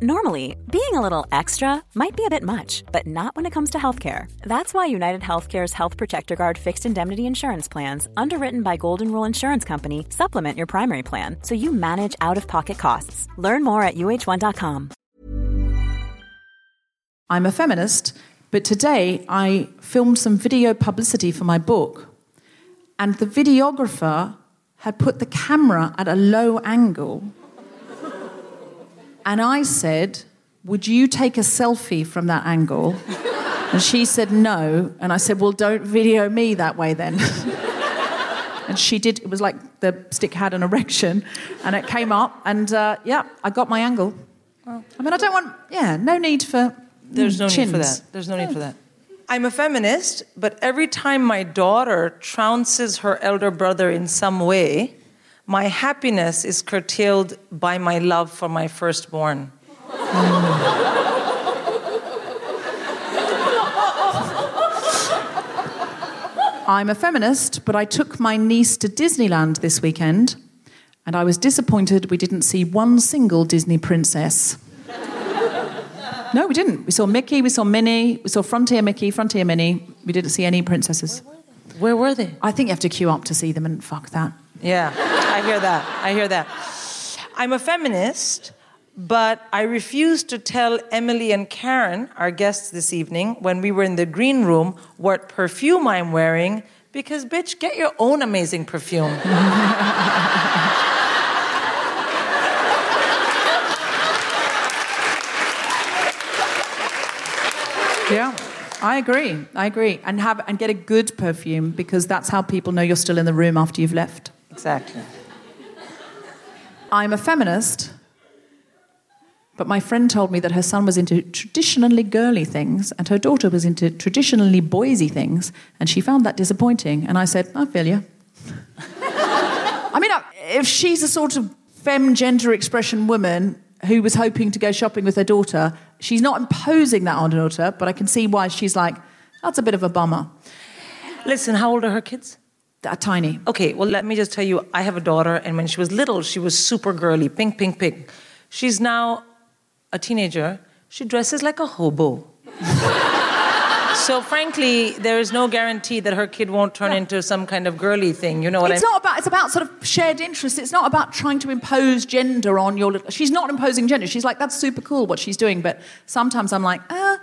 Normally, being a little extra might be a bit much, but not when it comes to healthcare. That's why United Healthcare's Health Protector Guard fixed indemnity insurance plans, underwritten by Golden Rule Insurance Company, supplement your primary plan so you manage out of pocket costs. Learn more at uh1.com. I'm a feminist, but today I filmed some video publicity for my book, and the videographer had put the camera at a low angle. And I said, Would you take a selfie from that angle? And she said, No. And I said, Well, don't video me that way then. and she did. It was like the stick had an erection, and it came up, and uh, yeah, I got my angle. I mean, I don't want, yeah, no need for. There's no chins. need for that. There's no need for that. I'm a feminist, but every time my daughter trounces her elder brother in some way, my happiness is curtailed by my love for my firstborn. Mm. I'm a feminist, but I took my niece to Disneyland this weekend, and I was disappointed we didn't see one single Disney princess. no, we didn't. We saw Mickey, we saw Minnie, we saw Frontier Mickey, Frontier Minnie. We didn't see any princesses. Where were they? I think you have to queue up to see them, and fuck that. Yeah, I hear that. I hear that. I'm a feminist, but I refuse to tell Emily and Karen, our guests this evening, when we were in the green room, what perfume I'm wearing, because, bitch, get your own amazing perfume. Yeah, I agree. I agree. And have and get a good perfume because that's how people know you're still in the room after you've left. Exactly. I'm a feminist, but my friend told me that her son was into traditionally girly things and her daughter was into traditionally boysy things, and she found that disappointing. And I said, I feel you. I mean, if she's a sort of femme gender expression woman who was hoping to go shopping with her daughter, she's not imposing that on her daughter, but I can see why she's like, that's a bit of a bummer. Listen, how old are her kids? That tiny. Okay, well, let me just tell you, I have a daughter, and when she was little, she was super girly, pink, pink, pink. She's now a teenager. She dresses like a hobo. so, frankly, there is no guarantee that her kid won't turn into some kind of girly thing. You know what It's I mean? It's not about. It's about sort of shared interests. It's not about trying to impose gender on your. little- She's not imposing gender. She's like that's super cool what she's doing. But sometimes I'm like, uh,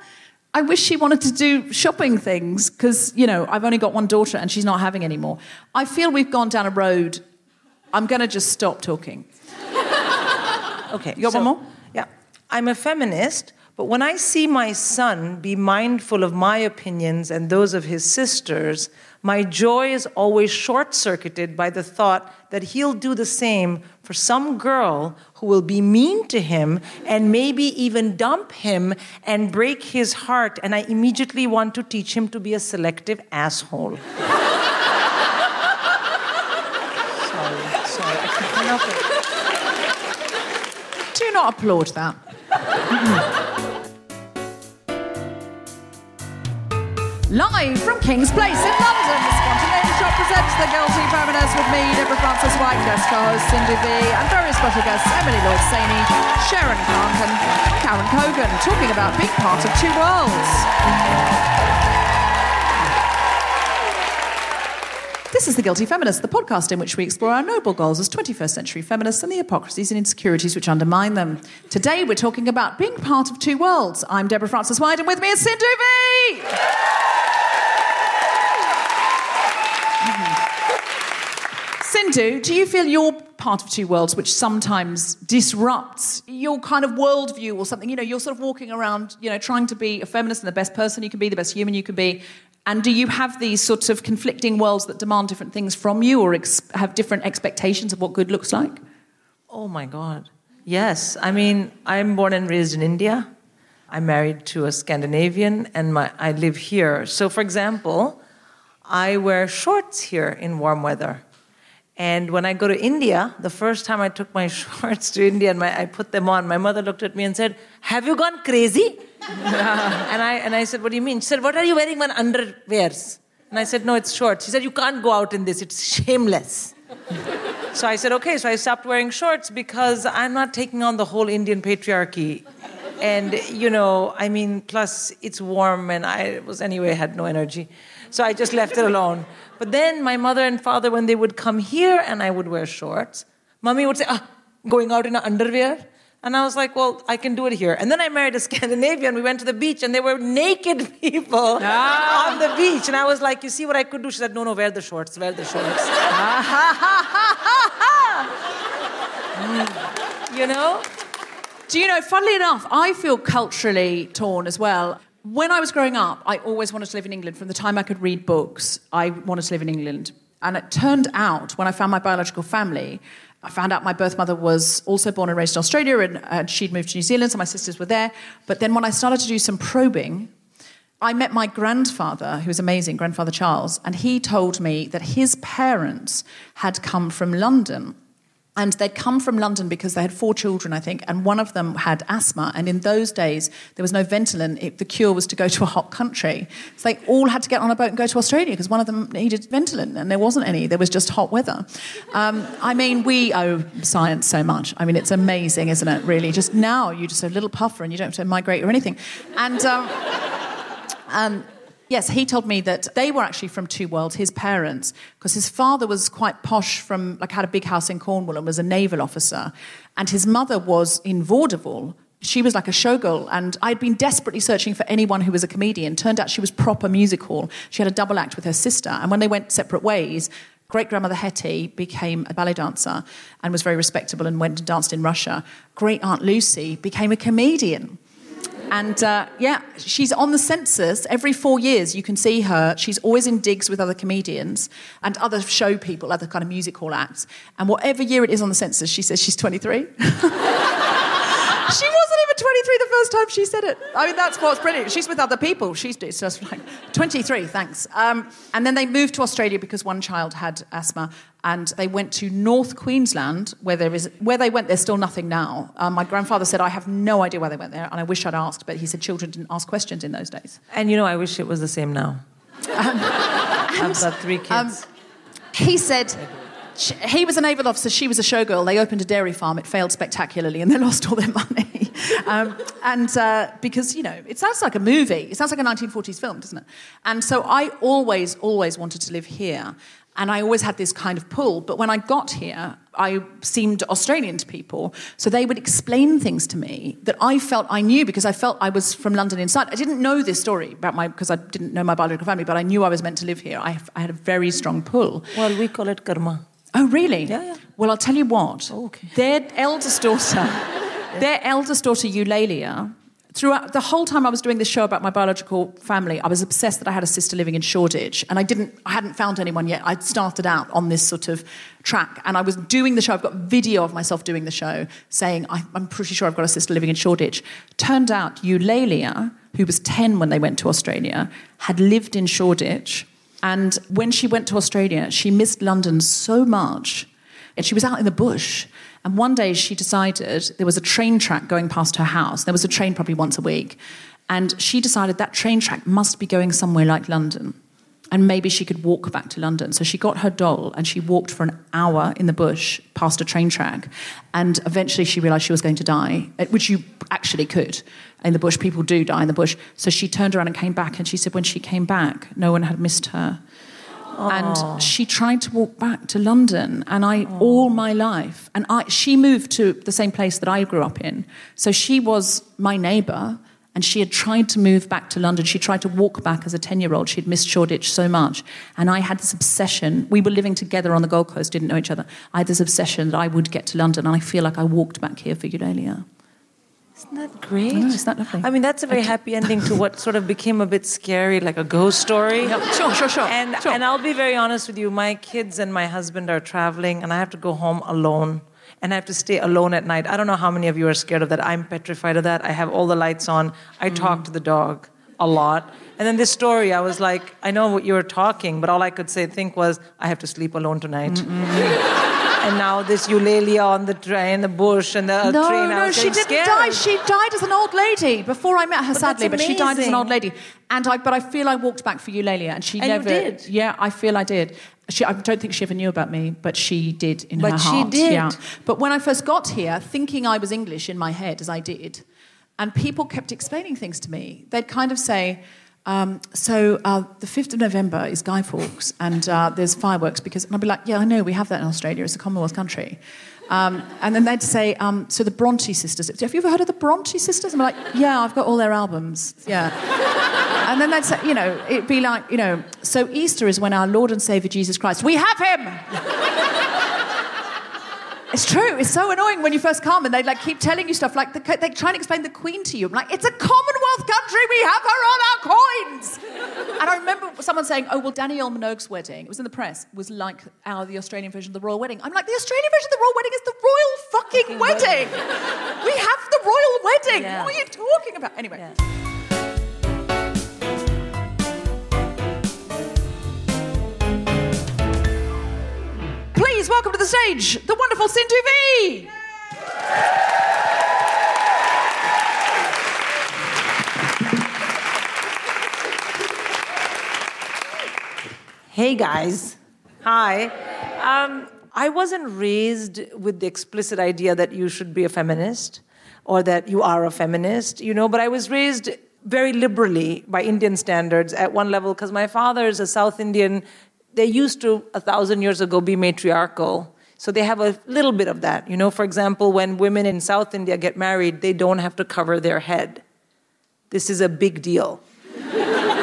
I wish she wanted to do shopping things because you know I've only got one daughter and she's not having any more. I feel we've gone down a road. I'm going to just stop talking. Okay. You got one more? Yeah. I'm a feminist, But when I see my son be mindful of my opinions and those of his sisters, my joy is always short circuited by the thought that he'll do the same for some girl who will be mean to him and maybe even dump him and break his heart. And I immediately want to teach him to be a selective asshole. sorry, sorry, I can't help it. Do not applaud that. Live from King's Place in London, the Spontaneity Shop presents The Guilty Feminist with me, Deborah Frances-White, guest co-host Sindhu Vee, and very special guests Emily Lloyd Saini, Sherin Khankan, and Karen Cogan, talking about being part of two worlds. This is The Guilty Feminist, the podcast in which we explore our noble goals as 21st century feminists and the hypocrisies and insecurities which undermine them. Today we're talking about being part of two worlds. I'm Deborah Frances-White, and with me is Sindhu Vee! Sindhu, do you feel you're part of two worlds which sometimes disrupts your kind of worldview or something? You know, you're sort of walking around, you know, trying to be a feminist and the best person you can be, the best human you can be. And do you have these sorts of conflicting worlds that demand different things from you or ex- have different expectations of what good looks like? Oh my God. Yes. I mean, I'm born and raised in India. I'm married to a Scandinavian and my, I live here. So, for example, I wear shorts here in warm weather. And when I go to India, the first time I took my shorts to India and my, I put them on, my mother looked at me and said, Have you gone crazy? and, I, and I said, What do you mean? She said, What are you wearing when underwears? And I said, No, it's shorts. She said, You can't go out in this, it's shameless. so I said, Okay. So I stopped wearing shorts because I'm not taking on the whole Indian patriarchy. And, you know, I mean, plus it's warm and I was anyway, had no energy. So I just left it alone. But then my mother and father, when they would come here and I would wear shorts, mommy would say, ah, going out in an underwear? And I was like, well, I can do it here. And then I married a Scandinavian. We went to the beach and there were naked people ah. on the beach. And I was like, you see what I could do? She said, no, no, wear the shorts, wear the shorts. mm. You know? Do you know, funnily enough, I feel culturally torn as well. When I was growing up, I always wanted to live in England. From the time I could read books, I wanted to live in England. And it turned out, when I found my biological family, I found out my birth mother was also born and raised in Australia and, she'd moved to New Zealand, so my sisters were there. But then when I started to do some probing, I met my grandfather, who was amazing, grandfather Charles, and he told me that his parents had come from London and they'd come from London because they had four children, I think, and one of them had asthma. And in those days, there was no Ventolin. It, the cure was to go to a hot country. So they all had to get on a boat and go to Australia because one of them needed Ventolin, and there wasn't any. There was just hot weather. Um, I mean, we owe science so much. I mean, it's amazing, isn't it, really? Just now, you just have a little puffer and you don't have to migrate or anything. And. Um, um, Yes, he told me that they were actually from two worlds, his parents, because his father was quite posh from, like, had a big house in Cornwall and was a naval officer. And his mother was in vaudeville. She was like a showgirl, and I'd been desperately searching for anyone who was a comedian. Turned out she was proper music hall. She had a double act with her sister, and when they went separate ways, Great grandmother Hetty became a ballet dancer and was very respectable and went and danced in Russia. Great aunt Lucy became a comedian. And uh, yeah, she's on the census every four years. You can see her. She's always in digs with other comedians and other show people, other kind of music hall acts. And whatever year it is on the census, she says she's 23. she wasn't even 23 the first time she said it. I mean, that's what's brilliant. She's with other people. She's just like 23, thanks. Um, and then they moved to Australia because one child had asthma, and they went to North Queensland, where there is where they went. There's still nothing now. Um, my grandfather said, "I have no idea why they went there, and I wish I'd asked." But he said children didn't ask questions in those days. And you know, I wish it was the same now. Um, I've got three kids. Um, he said he was a naval officer, she was a showgirl. They opened a dairy farm. It failed spectacularly and they lost all their money. um, and uh, because, you know, it sounds like a movie. It sounds like a 1940s film, doesn't it? And so I always, always wanted to live here. And I always had this kind of pull. But when I got here, I seemed Australian to people. So they would explain things to me that I felt I knew because I felt I was from London inside. I didn't know this story about my, because I didn't know my biological family, but I knew I was meant to live here. I, I had a very strong pull. Well, we call it karma. Oh, really? Yeah, yeah. Well, I'll tell you what. Oh, okay. Their eldest daughter, yeah. their eldest daughter, Eulalia, throughout the whole time I was doing this show about my biological family, I was obsessed that I had a sister living in Shoreditch, and I didn't, I hadn't found anyone yet. I'd started out on this sort of track, and I was doing the show. I've got video of myself doing the show, saying I'm pretty sure I've got a sister living in Shoreditch. Turned out Eulalia, who was ten when they went to Australia, had lived in Shoreditch, and when she went to Australia, she missed London so much, and she was out in the bush. And one day she decided there was a train track going past her house. There was a train probably once a week. And she decided that train track must be going somewhere like London. And maybe she could walk back to London. So she got her doll and she walked for an hour in the bush past a train track. And eventually she realized she was going to die, eh, which you actually could. In the bush, people do die in the bush. So she turned around and came back. And she said when she came back, no one had missed her. And she tried to walk back to London, and I all my life, and I she moved to the same place that I grew up in, so she was my neighbour, and she had tried to move back to London. She tried to walk back as a ten-year-old. She'd missed Shoreditch so much, and I had this obsession. We were living together on the Gold Coast, didn't know each other. I had this obsession that I would get to London, and I feel like I walked back here for Eulalia. Isn't that great? I isn't that lovely? I mean, that's a very happy ending to what sort of became a bit scary, like a ghost story. Sure, sure, sure. And, sure. and I'll be very honest with you. My kids and my husband are traveling, and I have to go home alone. And I have to stay alone at night. I don't know how many of you are scared of that. I'm petrified of that. I have all the lights on. I mm. talk to the dog a lot. And then this story, I was like, I know what you were talking, but all I could say, think was, I have to sleep alone tonight. and now this Eulalia on the train, the bush, and the no, train. I no, she didn't scared. die. She died as an old lady before I met her, But sadly. But she died as an old lady, and I. But I feel I walked back for Eulalia, and she And you never. did? Yeah, I feel I did. She, I don't think she ever knew about me, but she did in But her she heart. did. Yeah. But when I first got here, thinking I was English in my head, as I did, and people kept explaining things to me, they'd kind of say. Um, so uh, the 5th of November is Guy Fawkes, and uh, there's fireworks because, and I'd be like, yeah, I know, we have that in Australia. It's a Commonwealth country. Um, and then they'd say, um, so the Bronte sisters. Have you ever heard of the Bronte sisters? I'm like, yeah, I've got all their albums. Yeah. and then they'd say, you know, it'd be like, you know, so Easter is when our Lord and Savior Jesus Christ, we have him. It's true. It's so annoying when you first come and they like keep telling you stuff like the, they try and explain the Queen to you. I'm like, it's a Commonwealth country. We have her on our coins. And I remember someone saying, "Oh well, Danielle Minogue's wedding. It was in the press. Was like our the Australian version of the royal wedding." I'm like, the Australian version of the royal wedding is the royal fucking wedding. we have the royal wedding. Yeah. What are you talking about? Anyway. Please welcome to the stage the wonderful Sindhu Vee. Hey guys. Hi. Um, I wasn't raised with the explicit idea that you should be a feminist or that you are a feminist, you know, but I was raised very liberally by Indian standards at one level because my father is a South Indian. They used to, a thousand years ago, be matriarchal. So they have a little bit of that. You know, for example, when women in South India get married, they don't have to cover their head. This is a big deal.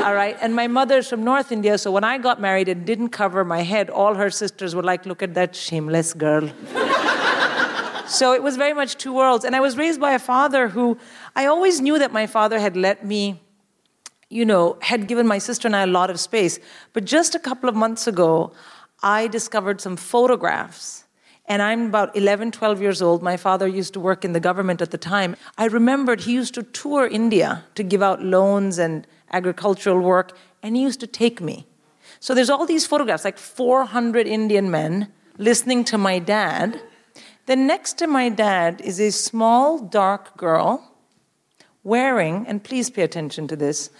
All right. And my mother's from North India, so when I got married and didn't cover my head, all her sisters were like, look at that shameless girl. so it was very much two worlds. And I was raised by a father who I always knew that my father had let me, you know, had given my sister and I a lot of space. But just a couple of months ago, I discovered some photographs. And I'm about 11, 12 years old. My father used to work in the government at the time. I remembered he used to tour India to give out loans and agricultural work, and he used to take me. So there's all these photographs, like 400 Indian men listening to my dad. Then next to my dad is a small, dark girl wearing, and please pay attention to this,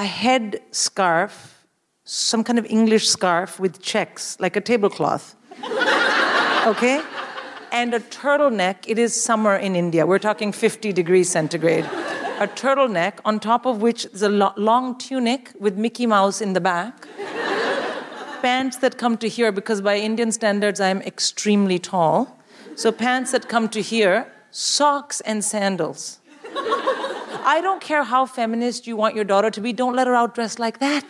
a head scarf, some kind of English scarf with checks, like a tablecloth. okay? And a turtleneck. It is summer in India. We're talking 50 degrees centigrade. A turtleneck on top of which is a lo- long tunic with Mickey Mouse in the back. pants that come to here because by Indian standards I am extremely tall. So pants that come to here, socks and sandals. I don't care how feminist you want your daughter to be, don't let her out dressed like that.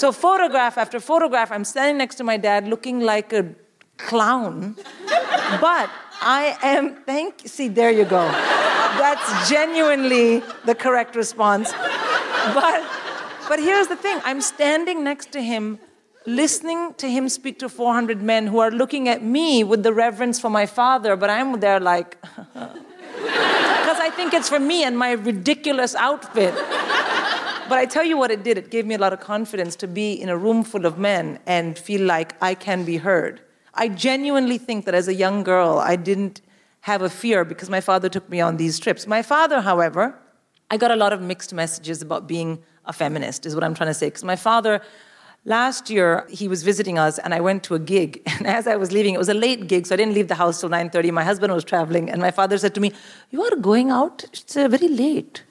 So, photograph after photograph, I'm standing next to my dad looking like a clown. But I am, thank, you. see, there you go. That's genuinely the correct response. But, but here's the thing I'm standing next to him, listening to him speak to 400 men who are looking at me with the reverence for my father, but I'm there like, because I think it's for me and my ridiculous outfit. But I tell you what it did, it gave me a lot of confidence to be in a room full of men and feel like I can be heard. I genuinely think that as a young girl, I didn't have a fear because my father took me on these trips. My father, however, I got a lot of mixed messages about being a feminist, is what I'm trying to say. Because my father, last year, he was visiting us, and I went to a gig. And as I was leaving, it was a late gig, so I didn't leave the house till 9:30. My husband was traveling, and my father said to me, "You are going out? It's uh, very late."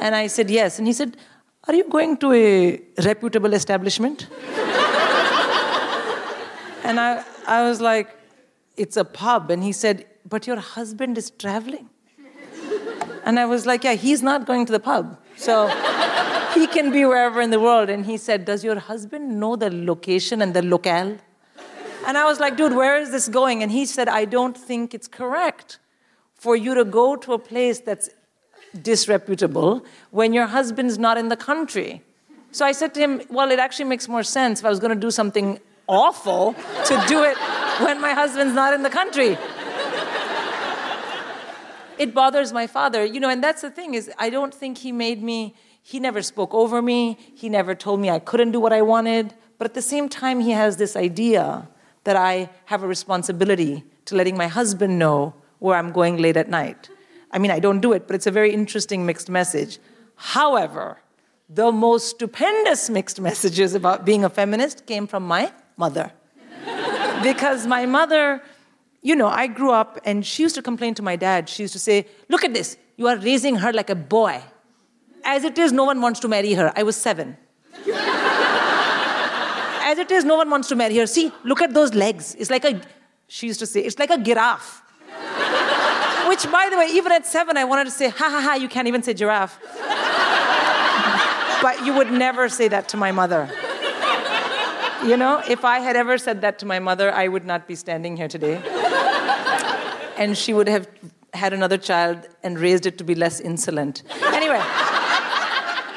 And I said, "Yes." And he said, "Are you going to a reputable establishment?" and I, I was like, It's a pub. And he said, But your husband is traveling. And I was like, Yeah, he's not going to the pub. So he can be wherever in the world. And he said, Does your husband know the location and the locale? And I was like, Dude, where is this going? And he said, I don't think it's correct for you to go to a place that's disreputable when your husband's not in the country. So I said to him, Well, it actually makes more sense if I was going to do something awful to do it when my husband's not in the country. It bothers my father, you know, and that's the thing is I don't think he made me he never spoke over me, he never told me I couldn't do what I wanted, but at the same time he has this idea that I have a responsibility to letting my husband know where I'm going late at night. I mean, I don't do it, but it's a very interesting mixed message. However, the most stupendous mixed messages about being a feminist came from my mother. because my mother, you know, I grew up and she used to complain to my dad. She used to say, Look at this, you are raising her like a boy. As it is, no one wants to marry her. I was seven. As it is, no one wants to marry her. See, look at those legs. It's like a, she used to say, it's like a giraffe. Which, by the way, even at seven, I wanted to say, ha ha ha, you can't even say giraffe. but you would never say that to my mother. You know, if I had ever said that to my mother, I would not be standing here today. and she would have had another child and raised it to be less insolent. Anyway,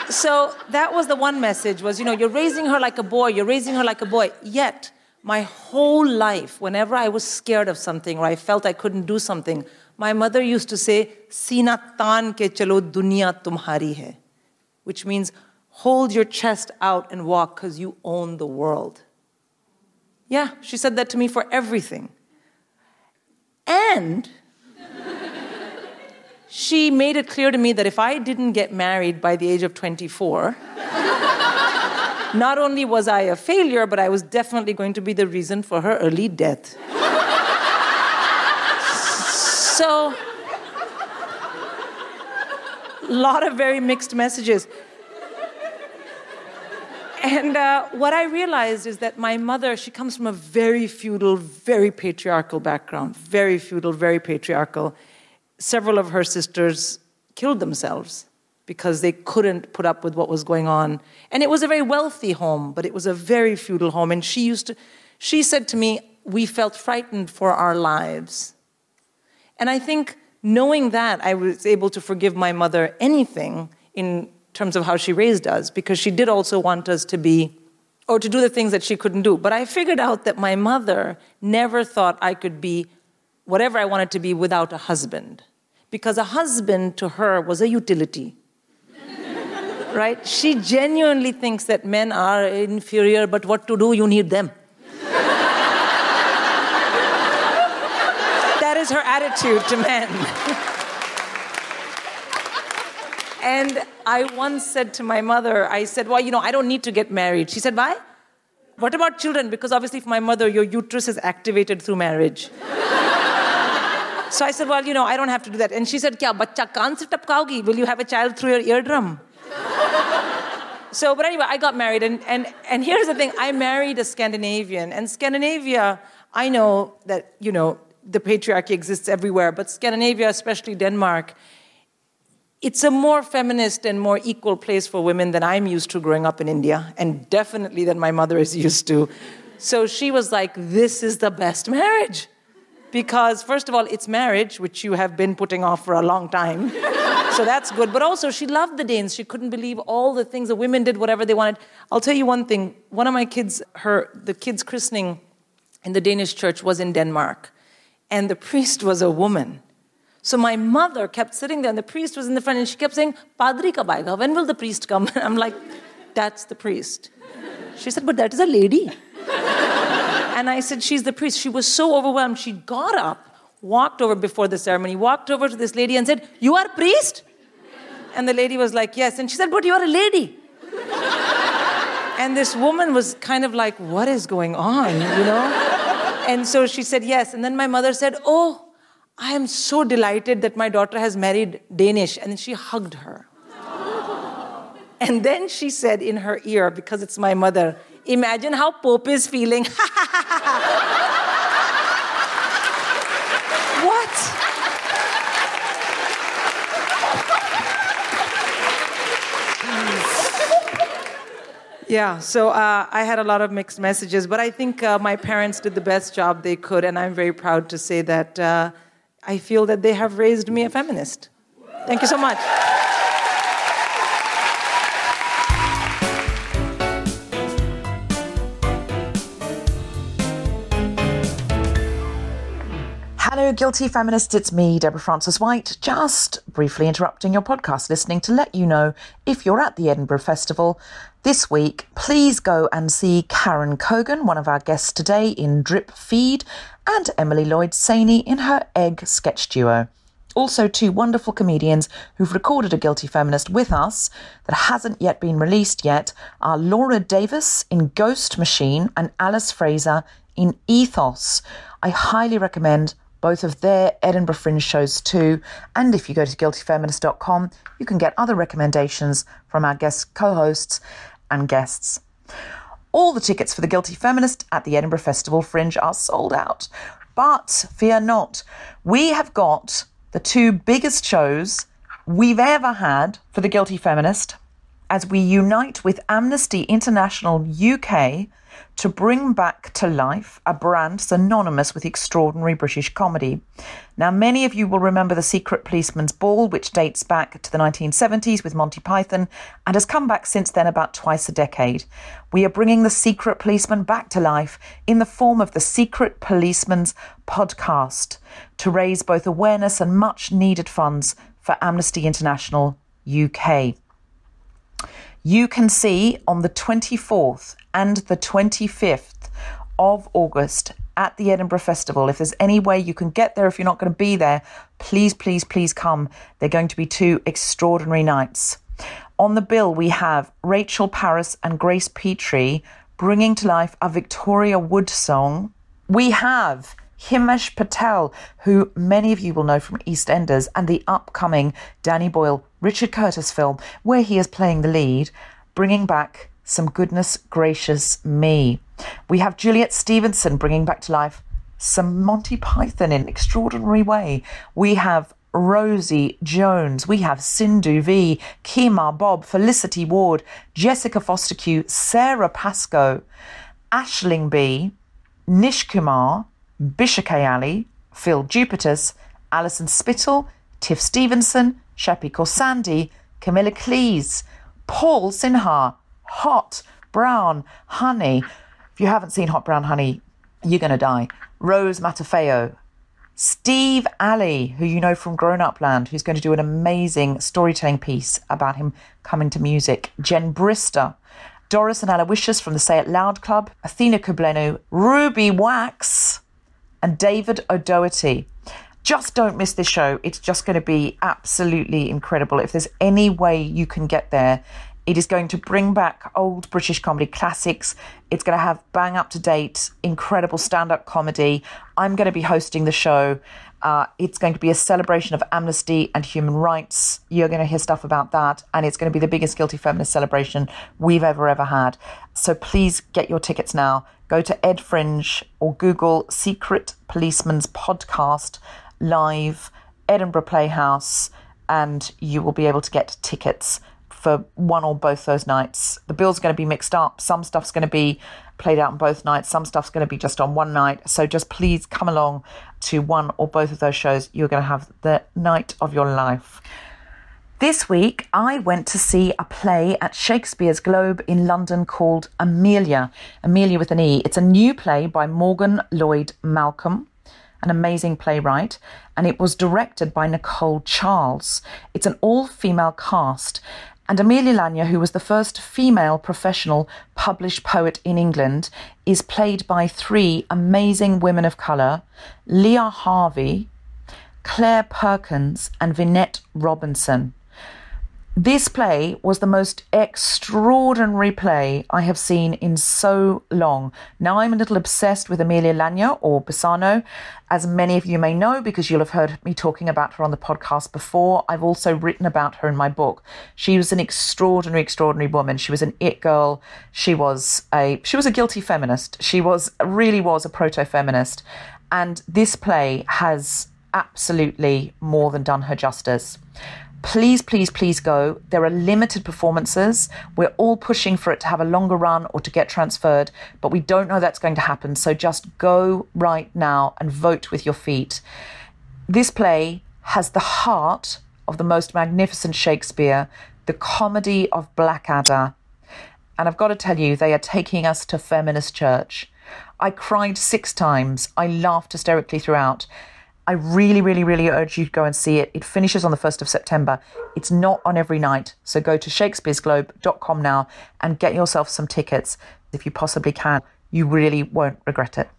so that was the one message was, you know, you're raising her like a boy, you're raising her like a boy. Yet, my whole life, whenever I was scared of something or I felt I couldn't do something, my mother used to say, Sina tan ke chalo dunya tumhari hai, which means hold your chest out and walk because you own the world. Yeah, she said that to me for everything. And she made it clear to me that if I didn't get married by the age of 24, not only was I a failure, but I was definitely going to be the reason for her early death. so, a lot of very mixed messages. And uh, what I realized is that my mother, she comes from a very feudal, very patriarchal background, very feudal, very patriarchal. Several of her sisters killed themselves because they couldn't put up with what was going on. And it was a very wealthy home, but it was a very feudal home. And she used to, she said to me, we felt frightened for our lives. And I think knowing that, I was able to forgive my mother anything in terms of how she raised us, because she did also want us to be, or to do the things that she couldn't do. But I figured out that my mother never thought I could be whatever I wanted to be without a husband, because a husband to her was a utility. right? She genuinely thinks that men are inferior, but what to do, you need them. that is her attitude to men. And I once said to my mother, I said, Well, you know, I don't need to get married. She said, Why? What about children? Because obviously, for my mother, your uterus is activated through marriage. So I said, Well, you know, I don't have to do that. And she said, Kya, bacha kaan se tapkaogi? Will you have a child through your eardrum? so, but anyway, I got married. And, and, and here's the thing I married a Scandinavian. And Scandinavia, I know that, you know, the patriarchy exists everywhere, but Scandinavia, especially Denmark, it's a more feminist and more equal place for women than I'm used to growing up in India, and definitely than my mother is used to. So she was like, This is the best marriage. Because first of all, it's marriage, which you have been putting off for a long time. so that's good. But also, she loved the Danes. She couldn't believe all the things the women did, whatever they wanted. I'll tell you one thing. One of my kids, her the kid's christening in the Danish church was in Denmark, and the priest was a woman. So my mother kept sitting there, and the priest was in the front, and she kept saying, "Padri kab? When will the priest come?" And I'm like, "That's the priest." She said, "But that is a lady." And I said, She's the priest. She was so overwhelmed. She got up, walked over before the ceremony, walked over to this lady and said, You are a priest? And the lady was like, Yes. And she said, But you are a lady. and this woman was kind of like, What is going on? You know? And so she said, Yes. And then my mother said, Oh, I am so delighted that my daughter has married Danish. And she hugged her. and then she said in her ear, because it's my mother, Imagine how Pope is feeling. what? Yeah, so uh, I had a lot of mixed messages, but I think uh, my parents did the best job they could, and I'm very proud to say that uh, I feel that they have raised me a feminist. Thank you so much. Guilty Feminist, It's me, Deborah Frances-White, just briefly interrupting your podcast listening to let you know if you're at the Edinburgh Festival this week, please go and see Karen Cogan, one of our guests today in Drip Feed, and Emily Lloyd Saini in her Egg sketch duo. Also, two wonderful comedians who've recorded a Guilty Feminist with us that hasn't yet been released yet are Laura Davis in Ghost Machine and Alice Fraser in Ethos. I highly recommend both of their Edinburgh Fringe shows too. And if you go to guiltyfeminist.com, you can get other recommendations from our guest co hosts and guests. All the tickets for the Guilty Feminist at the Edinburgh Festival Fringe are sold out. But fear not, we have got the two biggest shows we've ever had for the Guilty Feminist as we unite with Amnesty International UK to bring back to life a brand synonymous with extraordinary British comedy. Now, many of you will remember The Secret Policeman's Ball, which dates back to the 1970s with Monty Python and has come back since then about twice a decade. We are bringing The Secret Policeman back to life in the form of The Secret Policeman's podcast to raise both awareness and much needed funds for Amnesty International UK. You can see on the 24th and the 25th of August at the Edinburgh Festival. If there's any way you can get there, if you're not going to be there, please, please, please come. They're going to be two extraordinary nights. On the bill, we have Rachel Parris and Grace Petrie bringing to life a Victoria Wood song. We have Himesh Patel, who many of you will know from EastEnders, and the upcoming Danny Boyle Richard Curtis film, where he is playing the lead, bringing back some goodness gracious me. We have Juliet Stevenson bringing back to life some Monty Python in an extraordinary way. We have Rosie Jones. We have Sindhu Vee, Kemah Bob, Felicity Ward, Jessica Fostekew, Sara Pascoe, Aisling Bea, Nish Kumar, Bisha Ali, Phil Jupitus, Alison Spittle, Tiff Stevenson, Shappi Khorsandi, Camilla Cleese, Paul Sinha, Hot Brown Honey. If you haven't seen Hot Brown Honey, you're going to die. Rose Matafeo, Steve Alley, who you know from Grown Up Land, who's going to do an amazing storytelling piece about him coming to music. Jen Brister, Doris and Aloysius from the Say It Loud Club, Athena Kugblenu, Ruby Wax, and David O'Doherty. Just don't miss this show. It's just going to be absolutely incredible. If there's any way you can get there, it is going to bring back old British comedy classics. It's going to have bang up to date, incredible stand up comedy. I'm going to be hosting the show. Uh, it's going to be a celebration of amnesty and human rights. You're going to hear stuff about that. And it's going to be the biggest guilty feminist celebration we've ever, ever had. So please get your tickets now. Go to Ed Fringe or Google Secret Policeman's Podcast Live, Edinburgh Playhouse, and you will be able to get tickets for one or both those nights. The bill's going to be mixed up. Some stuff's going to be played out on both nights. Some stuff's going to be just on one night. So just please come along to one or both of those shows. You're going to have the night of your life. This week, I went to see a play at Shakespeare's Globe in London called Emilia. Emilia with an E. It's a new play by Morgan Lloyd Malcolm an amazing playwright, and it was directed by Nicole Charles. It's an all female cast. And Emilia Lanier, who was the first female professional published poet in England, is played by three amazing women of colour Leah Harvey, Clare Perkins, and Vinette Robinson. This play was the most extraordinary play I have seen in so long. Now I'm a little obsessed with Emilia Lanier or Bassano, as many of you may know because you'll have heard me talking about her on the podcast before. I've also written about her in my book. She was an extraordinary, extraordinary woman. She was an it girl. She was a she was a guilty feminist. She was really was a proto feminist, and this play has absolutely more than done her justice please, please, please go. There are limited performances. We're all pushing for it to have a longer run or to get transferred, but we don't know that's going to happen. So just go right now and vote with your feet. This play has the heart of the most magnificent Shakespeare, the comedy of Blackadder. And I've got to tell you, they are taking us to feminist church. I cried six times. I laughed hysterically throughout. I really, really, really urge you to go and see it. It finishes on the 1st of September. It's not on every night. So go to shakespearesglobe.com now and get yourself some tickets if you possibly can. You really won't regret it.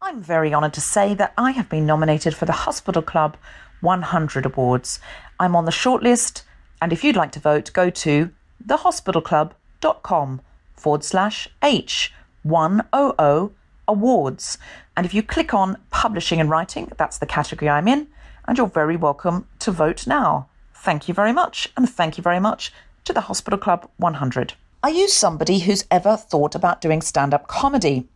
I'm very honoured to say that I have been nominated for the Hospital Club 100 Awards. I'm on the shortlist, and if you'd like to vote, go to thehospitalclub.com forward slash H100 awards. And if you click on publishing and writing, that's the category I'm in, and you're very welcome to vote now. Thank you very much, and thank you very much to the Hospital Club 100. Are you somebody who's ever thought about doing stand up comedy?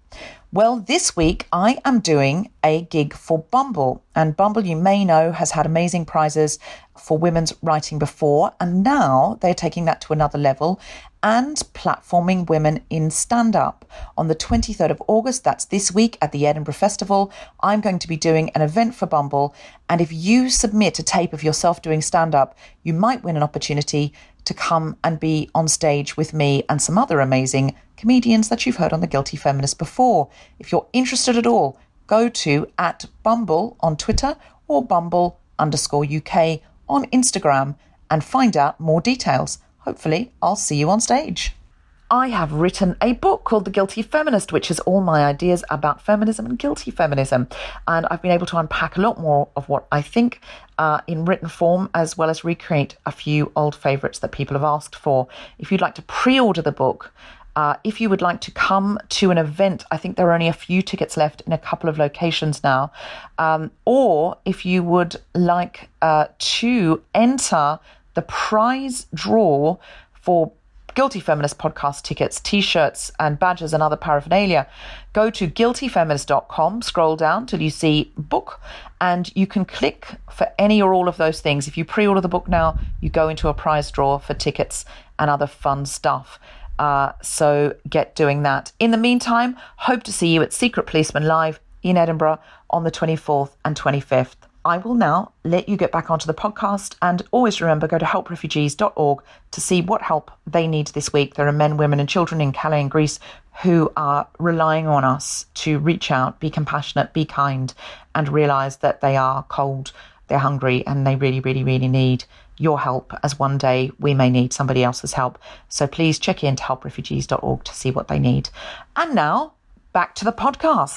Well, this week I am doing a gig for Bumble. And Bumble, you may know, has had amazing prizes for women's writing before. And now they're taking that to another level and platforming women in stand up. On the 23rd of August, that's this week at the Edinburgh Festival, I'm going to be doing an event for Bumble. And if you submit a tape of yourself doing stand up, you might win an opportunity to come and be on stage with me and some other amazing comedians that you've heard on The Guilty Feminist before. If you're interested at all, go to at Bumble on Twitter or Bumble underscore UK on Instagram and find out more details. Hopefully, I'll see you on stage. I have written a book called The Guilty Feminist, which is all my ideas about feminism and guilty feminism. And I've been able to unpack a lot more of what I think uh, in written form, as well as recreate a few old favourites that people have asked for. If you'd like to pre order the book, uh, if you would like to come to an event, I think there are only a few tickets left in a couple of locations now. Um, or if you would like uh, to enter the prize draw for Guilty Feminist podcast tickets, t shirts, and badges and other paraphernalia, go to guiltyfeminist.com, scroll down till you see book, and you can click for any or all of those things. If you pre order the book now, you go into a prize draw for tickets and other fun stuff. Uh, so get doing that. In the meantime, hope to see you at Secret Policeman Live in Edinburgh on the 24th and 25th. I will now let you get back onto the podcast and always remember go to helprefugees.org to see what help they need this week. There are men, women, and children in Calais and Greece who are relying on us to reach out, be compassionate, be kind, and realize that they are cold, they're hungry, and they really, really, really need your help as one day we may need somebody else's help. So please check in to helprefugees.org to see what they need. And now back to the podcast.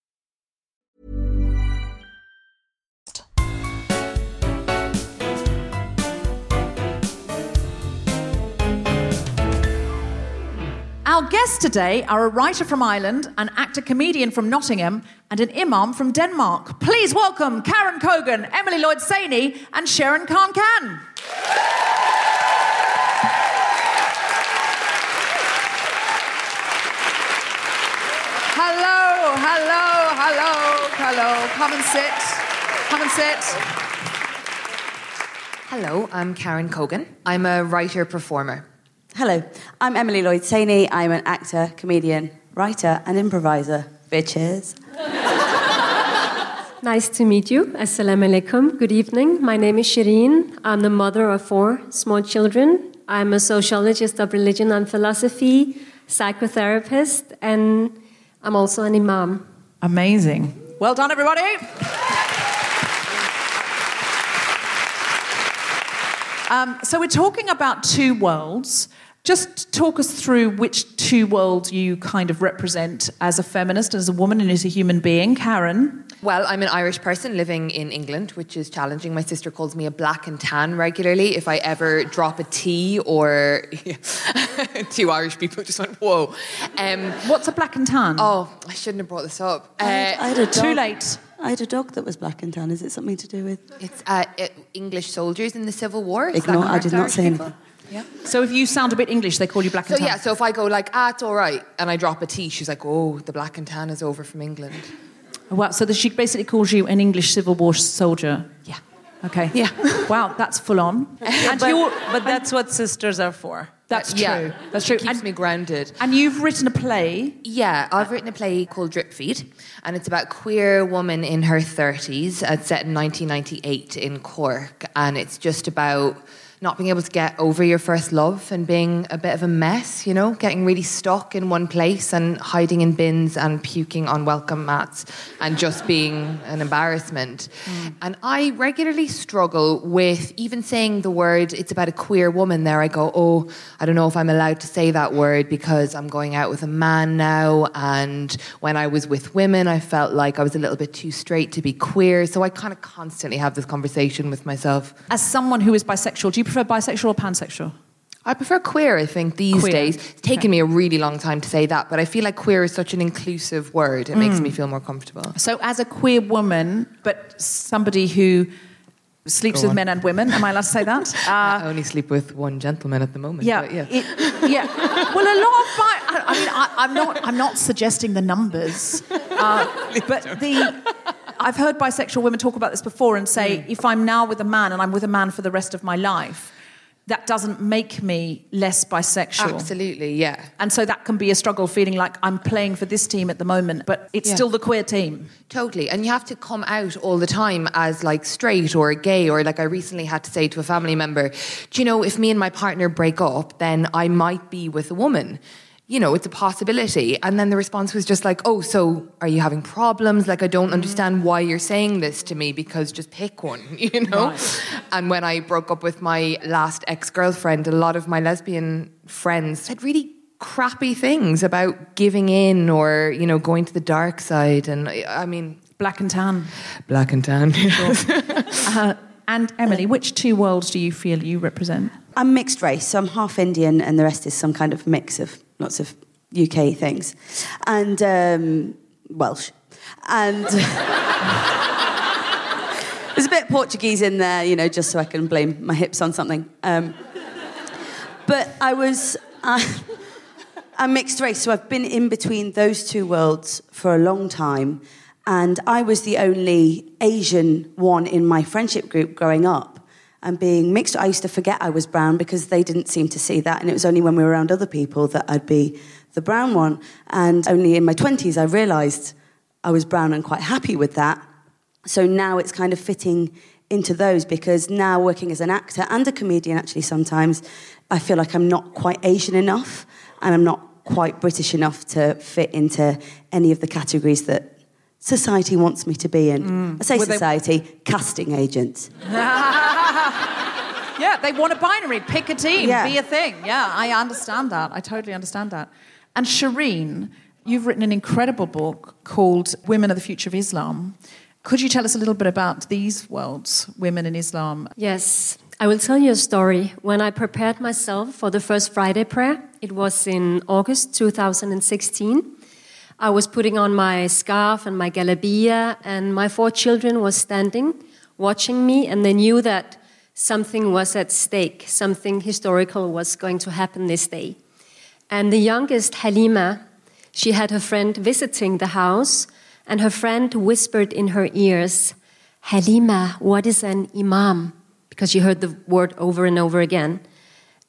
Our guests today are a writer from Ireland, an actor comedian from Nottingham, and an imam from Denmark. Please welcome Karen Cogan, Emily Lloyd Saini, and Sherin Khankan. Hello, hello, hello, hello. Come and sit. Come and sit. Hello, I'm Karen Cogan. I'm a writer performer. Hello, I'm Emily Lloyd Saini. I'm an actor, comedian, writer, and improviser. Bitches. Nice to meet you. Assalamu alaikum. Good evening. My name is Sherin. I'm the mother of four small children. I'm a sociologist of religion and philosophy, psychotherapist, and I'm also an imam. Amazing. Well done, everybody. Um, so we're talking about two worlds. Just talk us through which two worlds you kind of represent as a feminist, as a woman, and as a human being. Karen. Well, I'm an Irish person living in England, which is challenging. My sister calls me a black and tan regularly. If I ever drop a T or two Irish people just went, whoa. Um, What's a black and tan? oh, I shouldn't have brought this up. I had, Uh, I had a. Too late. I had a dog that was black and tan. Is it something to do with? it's uh, English soldiers in the Civil War. Is that Ignore. I did not Irish say people? anything. So if you sound a bit English, they call you black So and tan. yeah, so if I go like, ah, it's all right, and I drop a T, she's like, oh, the black and tan is over from England. Wow, so that she basically calls you an English Civil War soldier. Yeah. Okay. Yeah. Wow, that's full on. And but, you're, but that's what sisters are for. That's Yeah. true. That's true. Keeps And, me grounded. and you've written a play. Yeah, I've written a play called Drip Feed, and it's about a queer woman in her 30s. It's uh, set in 1998 in Cork, and it's just about not being able to get over your first love and being a bit of a mess, you know, getting really stuck in one place and hiding in bins and puking on welcome mats and just being an embarrassment. Mm. And I regularly struggle with even saying the word, it's about a queer woman there. I go, oh, I don't know if I'm allowed to say that word because I'm going out with a man now. And when I was with women, I felt like I was a little bit too straight to be queer. So I kind of constantly have this conversation with myself. As someone who is bisexual, do you prefer bisexual or pansexual? I prefer queer, I think, these Queer. days. It's taken me a really long time to say that, but I feel like queer is such an inclusive word. It makes me feel more comfortable. So, as a queer woman, but somebody who sleeps with men and women, am I allowed to say that? Uh, I only sleep with one gentleman at the moment. yeah, but yeah. it- yeah. Well, a lot of bi- I, I mean, I, I'm not. I'm not suggesting the numbers, uh, but the. I've heard bisexual women talk about this before and say, Mm. if I'm now with a man and I'm with a man for the rest of my life, that doesn't make me less bisexual. Absolutely, yeah. And so that can be a struggle, feeling like I'm playing for this team at the moment, but it's Yeah. still the queer team. Totally. And you have to come out all the time as like straight or gay, or like I recently had to say to a family member, Do you know, if me and my partner break up, then I might be with a woman. You know, it's a possibility. And then the response was just like, Oh, so are you having problems? Like, I don't understand why you're saying this to me because just pick one, you know? And when I broke up with my last ex girlfriend, a lot of my lesbian friends said really crappy things about giving in or, you know, going to the dark side. And I I mean, Black and tan. Black and tan. Uh, and Emily, which two worlds do you feel you represent? I'm mixed race, so I'm half Indian, and the rest is some kind of mix of lots of UK things, and um, Welsh. And there's a bit Portuguese in there, you know, just so I can blame my hips on something. Um, but I was. Uh, mixed race, so I've been in between those two worlds for a long time. And I was the only Asian one in my friendship group growing up. And being mixed, I used to forget I was brown because they didn't seem to see that. And it was only when we were around other people that I'd be the brown one. And only in my 20s, I realized I was brown and quite happy with that. So now it's kind of fitting into those because now working as an actor and a comedian, actually, sometimes I feel like I'm not quite Asian enough and I'm not quite British enough to fit into any of the categories that society wants me to be in. Mm. I say Well, they- society, casting agents. yeah, they want a binary. Pick a team, Yeah. be a thing. Yeah, I understand that. I totally understand that. And Sherin, you've written an incredible book called Women of the Future of Islam. Could you tell us a little bit about these worlds, women in Islam? Yes, I will tell you a story. When I prepared myself for the first Friday prayer, it was in August 2016. I was putting on my scarf and my galabia, and my four children were standing, watching me, and they knew that something was at stake, something historical was going to happen this day. And the youngest, Halima, she had her friend visiting the house, and her friend whispered in her ears, Halima, what is an imam? Because she heard the word over and over again.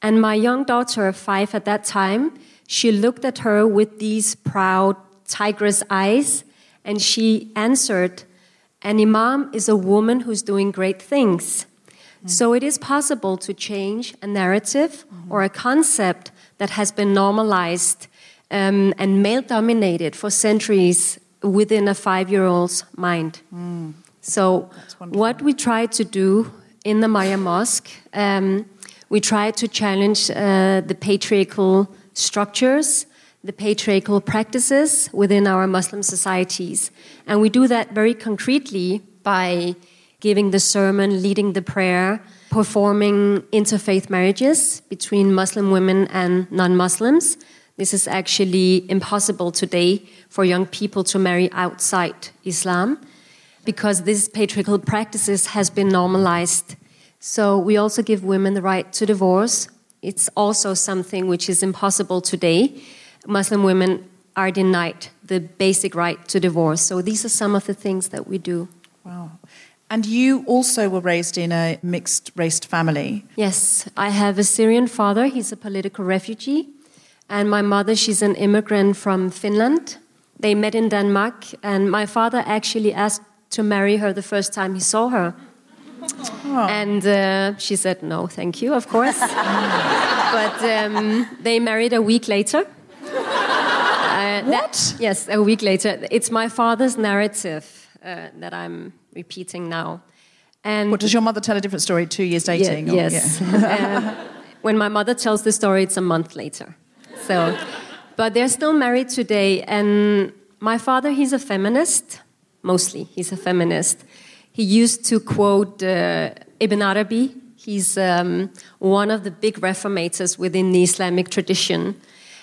And my young daughter, five at that time, she looked at her with these proud tigress eyes, and she answered, An imam is a woman who's doing great things. So it is possible to change a narrative or a concept that has been normalized um, and male dominated for centuries within a five year old's mind. So, what we try to do in the Mariam Mosque, um, we try to challenge uh, the patriarchal structures, the patriarchal practices within our Muslim societies. And we do that very concretely by giving the sermon, leading the prayer, performing interfaith marriages between Muslim women and non Muslims. This is actually impossible today for young people to marry outside Islam because this patriarchal practices has been normalized. So we also give women the right to divorce. It's also something which is impossible today. Muslim women are denied the basic right to divorce. So these are some of the things that we do. Wow. And you also were raised in a mixed raced family. Yes, I have a Syrian father, he's a political refugee. And my mother, she's an immigrant from Finland. They met in Denmark, and my father actually asked to marry her the first time he saw her. And uh, she said, no, thank you, of course. but um, they married a week later. What? yes, a week later. It's my father's narrative uh, that I'm repeating now. And What does your mother tell a different story two years dating? yeah, or- yes. yeah. Uh, when my mother tells the story, it's a month later. So, but they're still married today. And my father, he's a feminist, mostly. He's a feminist. He used to quote uh, Ibn Arabi. He's um, one of the big reformators within the Islamic tradition.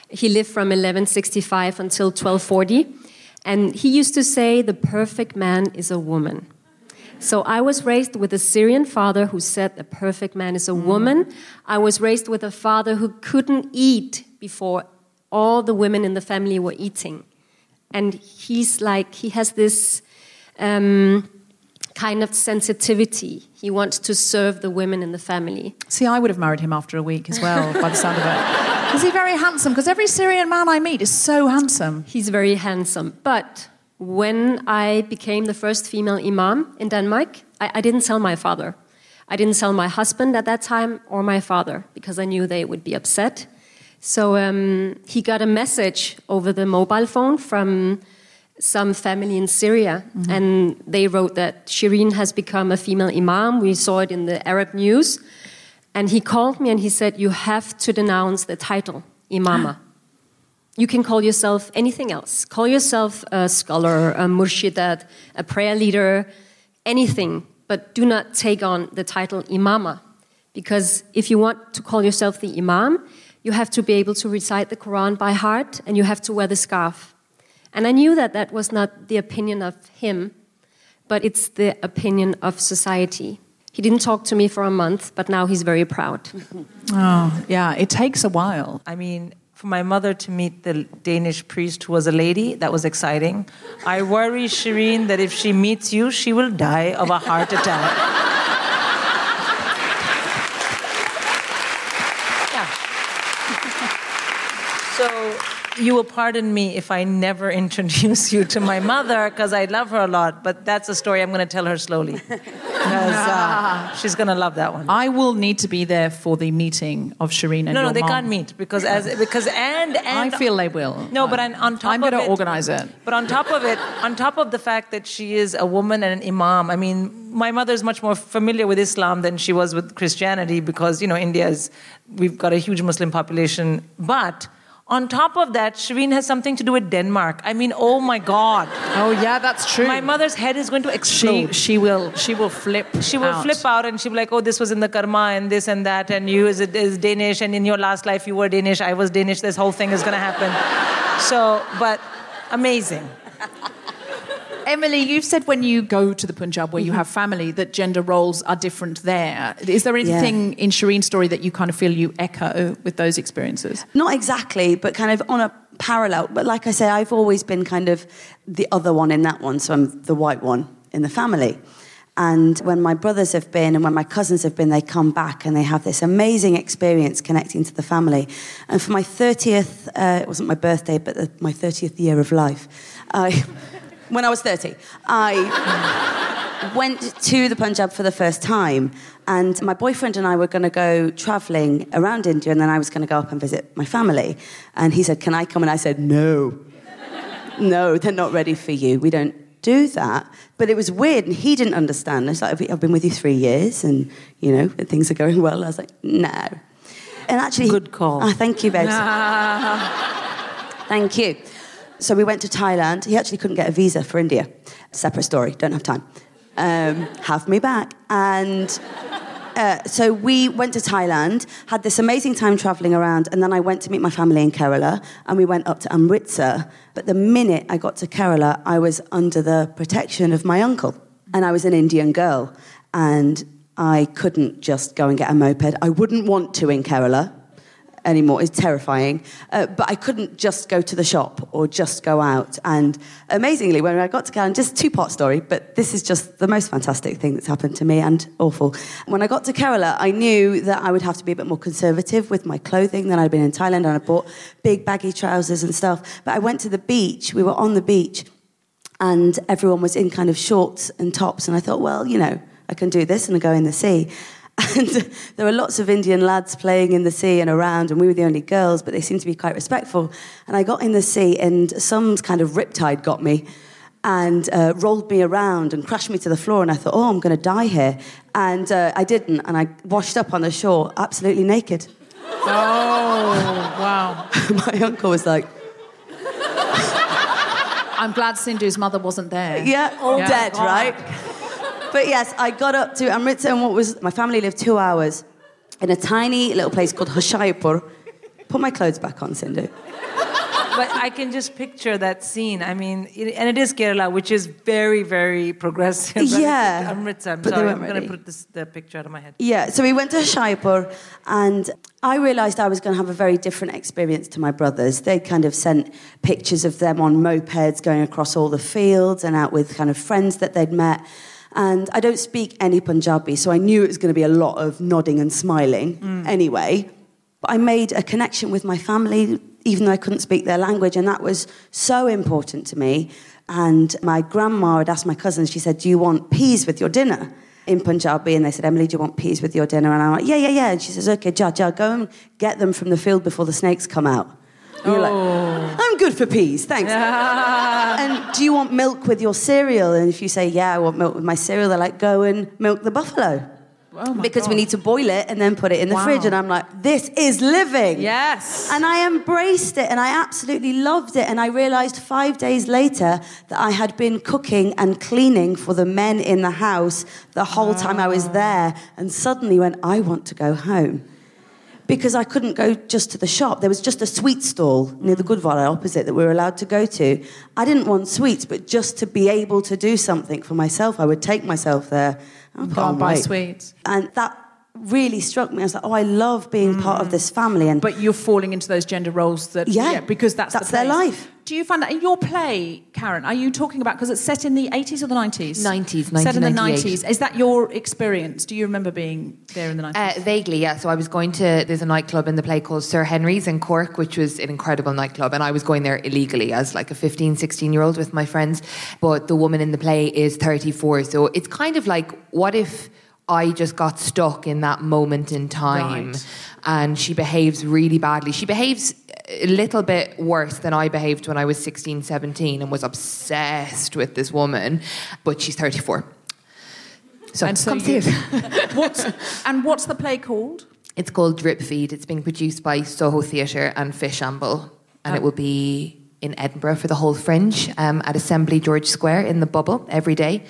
He lived from 1165 until 1240. And he used to say, the perfect man is a woman. So I was raised with a Syrian father who said the perfect man is a woman. I was raised with a father who couldn't eat before all the women in the family were eating. And he's like, he has this um, kind of sensitivity. He wants to serve the women in the family. See, I would have married him after a week as well, by the sound of it. Is he very handsome? Because every Syrian man I meet is so handsome. He's very handsome. But when I became the first female imam in Denmark, I, I didn't tell my father. I didn't tell my husband at that time or my father because I knew they would be upset. So um, he got a message over the mobile phone from some family in Syria, mm-hmm. and they wrote that Sherin has become a female imam. We saw it in the Arab news. And he called me and he said, You have to denounce the title, imama. Ah. You can call yourself anything else. Call yourself a scholar, a murshidat, a prayer leader, anything, but do not take on the title imama. Because if you want to call yourself the imam, you have to be able to recite the Quran by heart and you have to wear the scarf. And I knew that that was not the opinion of him, but it's the opinion of society. He didn't talk to me for a month, but now he's very proud. Oh, yeah, it takes a while. I mean, for my mother to meet the Danish priest who was a lady, that was exciting. I worry, Sherin, that if she meets you, she will die of a heart attack. yeah. So you will pardon me if I never introduce you to my mother because I love her a lot, but that's a story I'm going to tell her slowly. Because uh, she's going to love that one. I will need to be there for the meeting of Sherin and No, no, they mom. can't meet because as because and and I feel they will. No, but on, on top I'm of going to organize it. But on top of it, on top of the fact that she is a woman and an imam, I mean, my mother is much more familiar with Islam than she was with Christianity because, you know, India is, we've got a huge Muslim population. But on top of that, Sherin has something to do with Denmark. I mean, oh my God. Oh yeah, that's true. My mother's head is going to she explode. she will she will flip. She will out. flip out and she'll be like, oh, this was in the karma and this and that, and you is, is Danish, and in your last life you were Danish, I was Danish, this whole thing is going to happen. so, but amazing. Emily, you've said when you go to the Punjab where you have family that gender roles are different there. Is there anything in Sherin's story that you kind of feel you echo with those experiences? Not exactly, but kind of on a parallel. But like I say, I've always been kind of the other one in that one, so I'm the white one in the family. And when my brothers have been and when my cousins have been, they come back and they have this amazing experience connecting to the family. And for my 30th, uh, it wasn't my birthday, but the, my 30th year of life, I, when I was 30, I went to the Punjab for the first time, and my boyfriend and I were going to go traveling around India, and then I was going to go up and visit my family. And he said, Can I come? And I said, No. No, they're not ready for you. We don't do that. But it was weird, and he didn't understand. It's like, I've been with you three years, and, you know, things are going well. I was like, No. And actually, Good call. Ah, thank you, babes. Thank you. So we went to Thailand. He actually couldn't get a visa for India. Separate story, don't have time. Um, have me back. And uh, so we went to Thailand, had this amazing time traveling around, and then I went to meet my family in Kerala, and we went up to Amritsar. But the minute I got to Kerala, I was under the protection of my uncle, and I was an Indian girl, and I couldn't just go and get a moped. I wouldn't want to in Kerala anymore. It's terrifying. Uh, but I couldn't just go to the shop or just go out. And amazingly, when I got to Kerala, just two part story, but this is just the most fantastic thing that's happened to me and awful. When I got to Kerala, I knew that I would have to be a bit more conservative with my clothing than I'd been in Thailand, and I bought big baggy trousers and stuff. But I went to the beach. We were on the beach, and everyone was in kind of shorts and tops. And I thought, well, you know, I can do this and I go in the sea. And there were lots of Indian lads playing in the sea and around, and we were the only girls, but they seemed to be quite respectful. And I got in the sea, and some kind of riptide got me and uh, rolled me around and crashed me to the floor. And I thought, oh, I'm going to die here. And uh, I didn't, and I washed up on the shore absolutely naked. Oh, wow. My uncle was like, I'm glad Sindhu's mother wasn't there. Yeah, all Yeah. dead, God. right? But yes, I got up to Amritsar, and what was my family lived two hours in a tiny little place called Hoshiarpur. Put my clothes back on, Sindhu. but I can just picture that scene. I mean, it, and it is Kerala, which is very, very progressive. Yeah, Amritsar. I'm but sorry, I'm going to put this, the picture out of my head. Yeah, so we went to Shaipur, and I realised I was going to have a very different experience to my brothers. They kind of sent pictures of them on mopeds going across all the fields and out with kind of friends that they'd met. And I don't speak any Punjabi, so I knew it was going to be a lot of nodding and smiling mm. anyway. But I made a connection with my family, even though I couldn't speak their language, and that was so important to me. And my grandma had asked my cousins, she said, Do you want peas with your dinner? In Punjabi, and they said, Emily, do you want peas with your dinner? And I'm like, Yeah, yeah, yeah. And she says, Okay, Ja, Ja, go and get them from the field before the snakes come out. You're like, oh. I'm good for peas, thanks. and do you want milk with your cereal? And if you say, Yeah, I want milk with my cereal, they're like, Go and milk the buffalo. Oh because we need to boil it and then put it in the Wow. fridge. And I'm like, this is living. Yes. And I embraced it and I absolutely loved it. And I realized five days later that I had been cooking and cleaning for the men in the house the whole time I was ah. there. And suddenly went, I want to go home. Because I couldn't go just to the shop. There was just a sweet stall near the gurdwara opposite that we were allowed to go to. I didn't want sweets, but just to be able to do something for myself, I would take myself there and put Go and buy sweets. And that really struck me. I was like, oh, I love being part of mm. this family. And But you're falling into those gender roles that Yeah, because that's that's the their life. Do you find that in your play, Karen? Are you talking about because it's set in the 80s or the 90s? 90s, Set in the 90s. Is that your experience? Do you remember being there in the 90s? Uh, vaguely, yeah. So I was going to, there's a nightclub in the play called Sir Henry's in Cork, which was an incredible nightclub. And I was going there illegally as like a 15, 16 year old with my friends. But the woman in the play is 34. So it's kind of like, what if I just got stuck in that moment in time Right. and she behaves really badly? She behaves a little bit worse than I behaved when I was 16, 17 and was obsessed with this woman. But she's 34. So, And so come see it. what's, and what's the play called? It's called Drip Feed. It's being produced by Soho Theatre and Fishamble, and it will be in Edinburgh for the whole Fringe um, at Assembly George Square in the Bubble every day.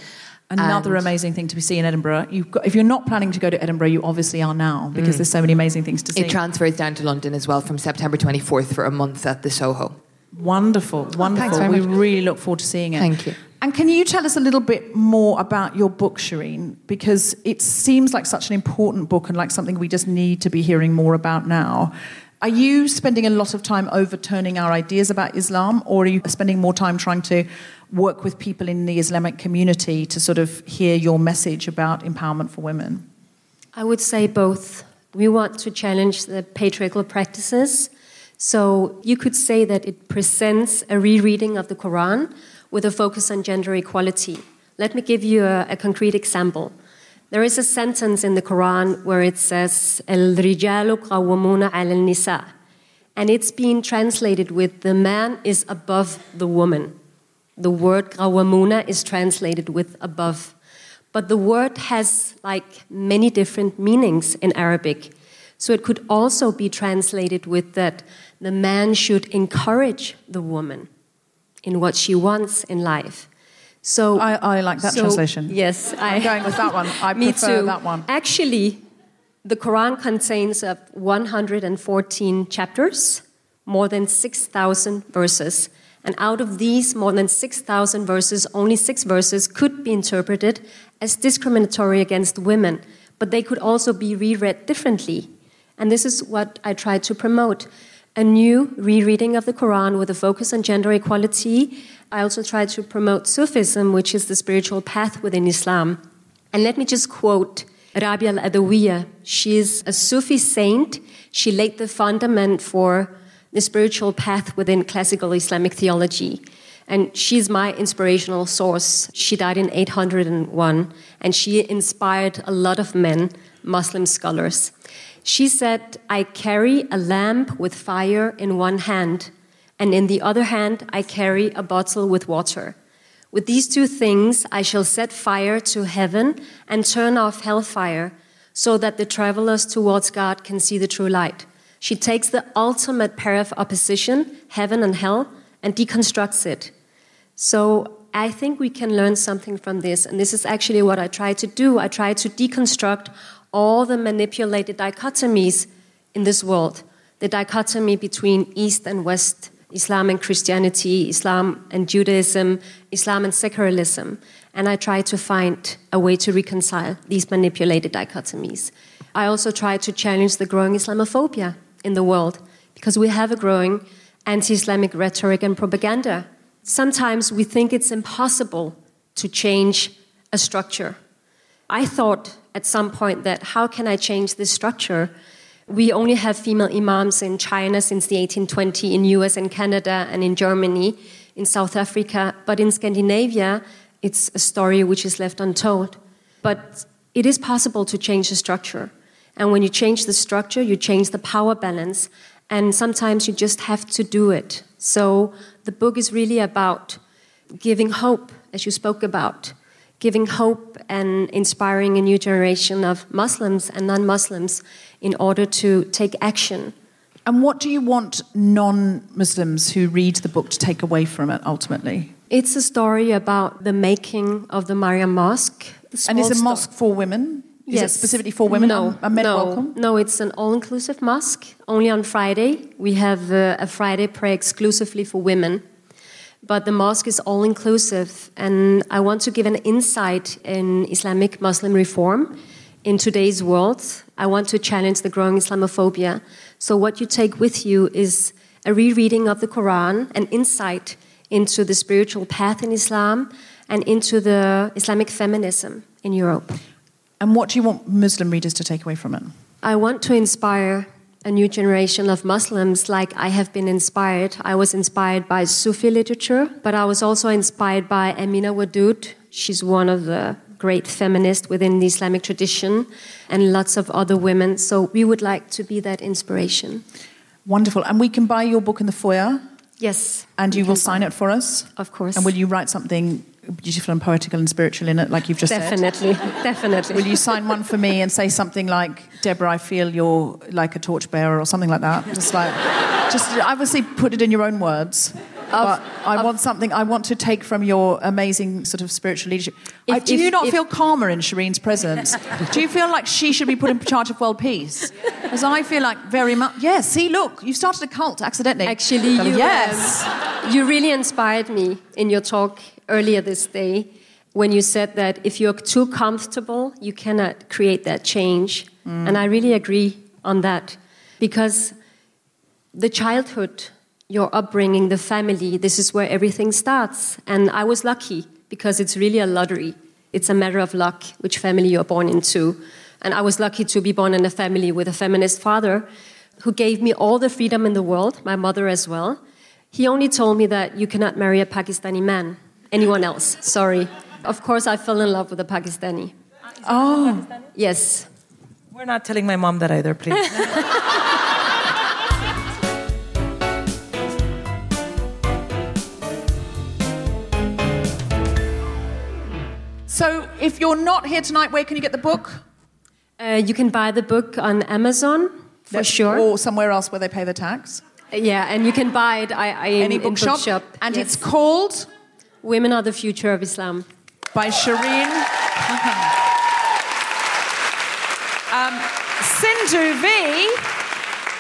Another And- amazing thing to be seen in Edinburgh. You've got, if you're not planning to go to Edinburgh, you obviously are now because mm. there's so many amazing things to see. It transfers down to London as well from September 24th for a month at the Soho. Wonderful, oh, wonderful. very we much. really look forward to seeing it. Thank you. And can you tell us a little bit more about your book, Sherin? Because it seems like such an important book and like something we just need to be hearing more about now. Are you spending a lot of time overturning our ideas about Islam, or are you spending more time trying to work with people in the Islamic community to sort of hear your message about empowerment for women? I would say both. We want to challenge the patriarchal practices. So you could say that it presents a rereading of the Quran with a focus on gender equality. Let me give you a, a concrete example. There is a sentence in the Quran where it says, El rijalu al nisa. And it's being translated with the man is above the woman. The word qawwamuna is translated with above. But the word has like many different meanings in Arabic. So it could also be translated with that the man should encourage the woman in what she wants in life. So I, I like that so- translation. Yes, I, I'm going with that one. I me prefer too. that one. Actually, the Quran contains of 114 chapters, more than 6,000 verses. And out of these more than 6,000 verses, only six verses could be interpreted as discriminatory against women, but they could also be reread differently. And this is what I try to promote a new rereading of the Quran with a focus on gender equality. I also try to promote Sufism, which is the spiritual path within Islam. And let me just quote Rabia al Adawiya. She is a Sufi saint. She laid the fundament for the spiritual path within classical Islamic theology. And she's my inspirational source. She died in 801, and she inspired a lot of men, Muslim scholars. She said, I carry a lamp with fire in one hand, and in the other hand, I carry a bottle with water. With these two things, I shall set fire to heaven and turn off hellfire, so that the travelers towards God can see the true light. She takes the ultimate pair of opposition, heaven and hell, and deconstructs it. So I think we can learn something from this, and this is actually what I try to do. I try to deconstruct all the manipulated dichotomies in this world the dichotomy between East and West, Islam and Christianity, Islam and Judaism, Islam and secularism. And I try to find a way to reconcile these manipulated dichotomies. I also try to challenge the growing Islamophobia in the world because we have a growing anti Islamic rhetoric and propaganda. Sometimes we think it's impossible to change a structure. I thought at some point that how can I change this structure? We only have female imams in China since the 1820, in US and Canada, and in Germany, in South Africa. But in Scandinavia, it's a story which is left untold. But it is possible to change the structure. And when you change the structure, you change the power balance. And sometimes you just have to do it. So the book is really about giving hope, as you spoke about, giving hope and inspiring a new generation of Muslims and non Muslims in order to take action. And what do you want non Muslims who read the book to take away from it ultimately? It's a story about the making of the Mariam Mosque. And it's a mosque for women? Is it specifically for women? No, and men no, welcome? no. It's an all-inclusive mosque. Only on Friday we have uh, a Friday prayer exclusively for women. But the mosque is all-inclusive, and I want to give an insight in Islamic Muslim reform in today's world. I want to challenge the growing Islamophobia. So what you take with you is a rereading of the Quran, an insight into the spiritual path in Islam, and into the Islamic feminism in Europe. And what do you want Muslim readers to take away from it? I want to inspire a new generation of Muslims like I have been inspired. I was inspired by Sufi literature, but I was also inspired by Amina Wadud. She's one of the great feminist within the Islamic tradition, and lots of other women. So we would like to be that inspiration. Wonderful. And we can buy your book in the foyer, Yes. and you will sign it for us. Of course. And will you write something beautiful and poetical and spiritual in it, like you've just said? Definitely, definitely. Will you sign one for me and say something like, Deborah, I feel you're like a torchbearer or something like that? Just like, just obviously put it in your own words. But I want something, I want to take from your amazing sort of spiritual leadership. If- I- do if- you not if- feel calmer in Sherin's presence? do you feel like she should be put in charge of world peace? Because I feel like very much, yes, see, look, you started a cult accidentally. Actually, you, yes. um, you really inspired me in your talk earlier this day when you said that if you're too comfortable, you cannot create that change. And I really agree on that because the childhood, your upbringing, the family, this is where everything starts. And I was lucky because it's really a lottery. It's a matter of luck which family you're born into. And I was lucky to be born in a family with a feminist father who gave me all the freedom in the world, my mother as well. He only told me that you cannot marry a Pakistani man, anyone else, sorry. Of course, I fell in love with a Pakistani. Oh. Yes. We're not telling my mom that either, please. if you're not here tonight, where can you get the book? Uh, you can buy the book on Amazon for That- sure. Or somewhere else where they pay the tax? Yeah, and you can buy it I, I, in, Any in bookshop? bookshop. And Yes. it's called Women Are the Future of Islam. by Sherin. um, Sindhu Vee,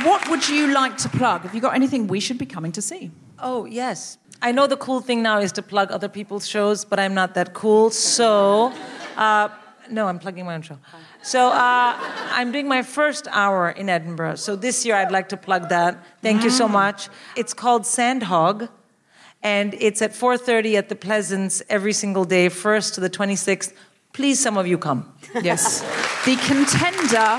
what would you like to plug? Have you got anything we should be coming to see? Oh, yes. I know the cool thing now is to plug other people's shows, but I'm not that cool. So, uh, no, I'm plugging my own show. So, uh, I'm doing my first hour in Edinburgh. So, this year I'd like to plug that. Thank you so much. It's called Sandhog, and it's at 4.30 at the Pleasance every single day, 1st to the 26th. Please, some of you come. Yes. the contender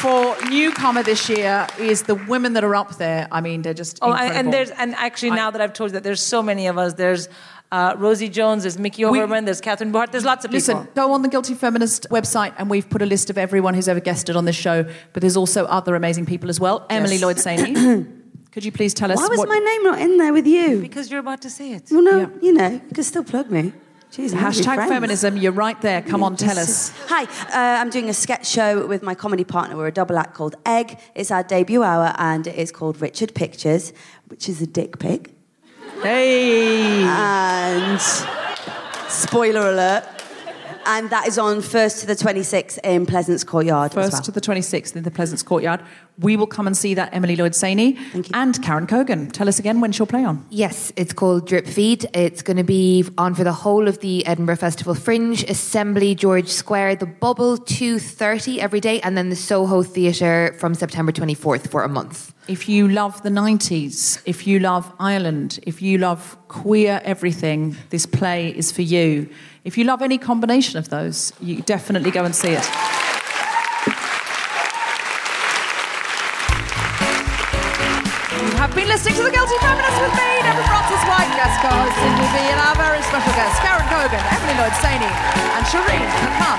for newcomer this year is the women that are up there. I mean, they're just Oh, incredible. and there's and actually I- now that I've told you that there's so many of us. There's uh, Rosie Jones, there's Mickey Overman, there's Catherine Bohart, there's lots of people. Listen, go on the Guilty Feminist website and we've put a list of everyone who's ever guested on this show, but there's also other amazing people as well. Emily Lloyd Saini. Could you please tell us Why was what my name not in there with you? because you're about to say it. Well, no, Yeah. you know, you can still plug me. Jeez, I haven't been hashtag feminism? You're right there. Come on, tell us. Hi, uh, I'm doing a sketch show with my comedy partner. We're a double act called Egg. It's our debut hour, and it is called Richard Pictures, which is a dick pic. Hey. And spoiler alert. And that is on 1st to the 26th in Pleasance Courtyard. First well. to the 26th in the Pleasance Courtyard. We will come and see that Emily Lloyd Saini and Karen Cogan. Tell us again when she'll play on? Yes, it's called Drip Feed. It's going to be on for the whole of the Edinburgh Festival Fringe, Assembly, George Square, the Bubble, 2.30 every day, and then the Soho Theatre from September 24th for a month. If you love the 90s, if you love Ireland, if you love queer everything, this play is for you. If you love any combination of those, you definitely go and see it. Listening to The Guilty Feminist with me, Deborah Frances-White, guest co-host Sindhu Vee, and our very special guests, Karen Cogan, Emily Lloyd Saini, and Sherin Khan.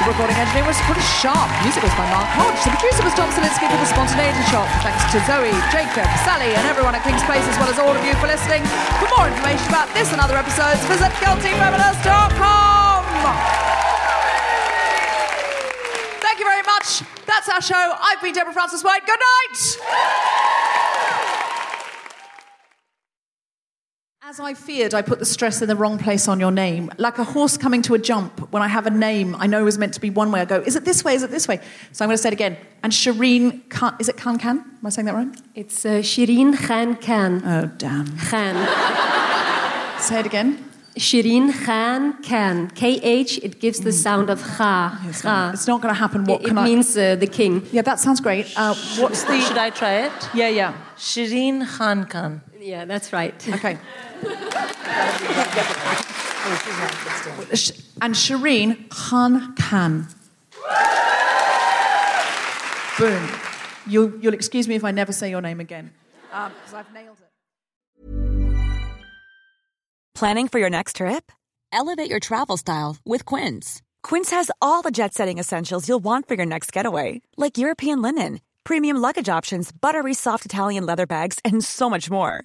The recording engineer was pretty sharp. Music was by Mark Hodge. The producer was Tom Salinsky for the Spontaneity Shop. Thanks to Zoe, Jacob, Sally, and everyone at King's Place, as well as all of you for listening. For more information about this and other episodes, visit guiltyfeminist.com. Thank you very much. That's our show. I've been Deborah Frances-White. Good night. As I feared, I put the stress in the wrong place on your name. Like a horse coming to a jump, when I have a name I know is meant to be one way, I go, is it this way, is it this way? So I'm going to say it again. And Sherin Khan, is it Khan Khan? Am I saying that right? It's uh, Sherin Khankan. Oh, damn. Khan. Say it again. Shireen Khan Khan. K-H, it gives the sound of Kha. It's Kha. not, it's not going to happen. What It, can it I... means uh, the king. Yeah, that sounds great. Uh, what's the... Should I try it? Yeah, yeah. Sherin Khankan. Yeah, that's right. Okay. And Sherin Khankan. Boom. You'll, you'll excuse me if I never say your name again. Um, because I've nailed it. Planning for your next trip? Elevate your travel style with Quince. Quince has all the jet setting essentials you'll want for your next getaway, like European linen, premium luggage options, buttery soft Italian leather bags, and so much more.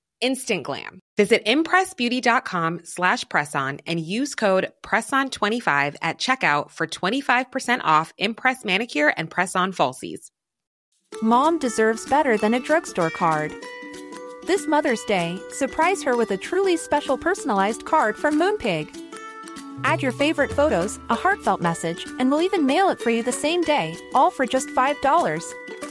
Instant glam. Visit impressbeauty.com slash presson and use code PRESSON25 at checkout for 25% off Impress Manicure and Press-On Falsies. Mom deserves better than a drugstore card. This Mother's Day, surprise her with a truly special personalized card from Moonpig. Add your favorite photos, a heartfelt message, and we'll even mail it for you the same day, all for just $5.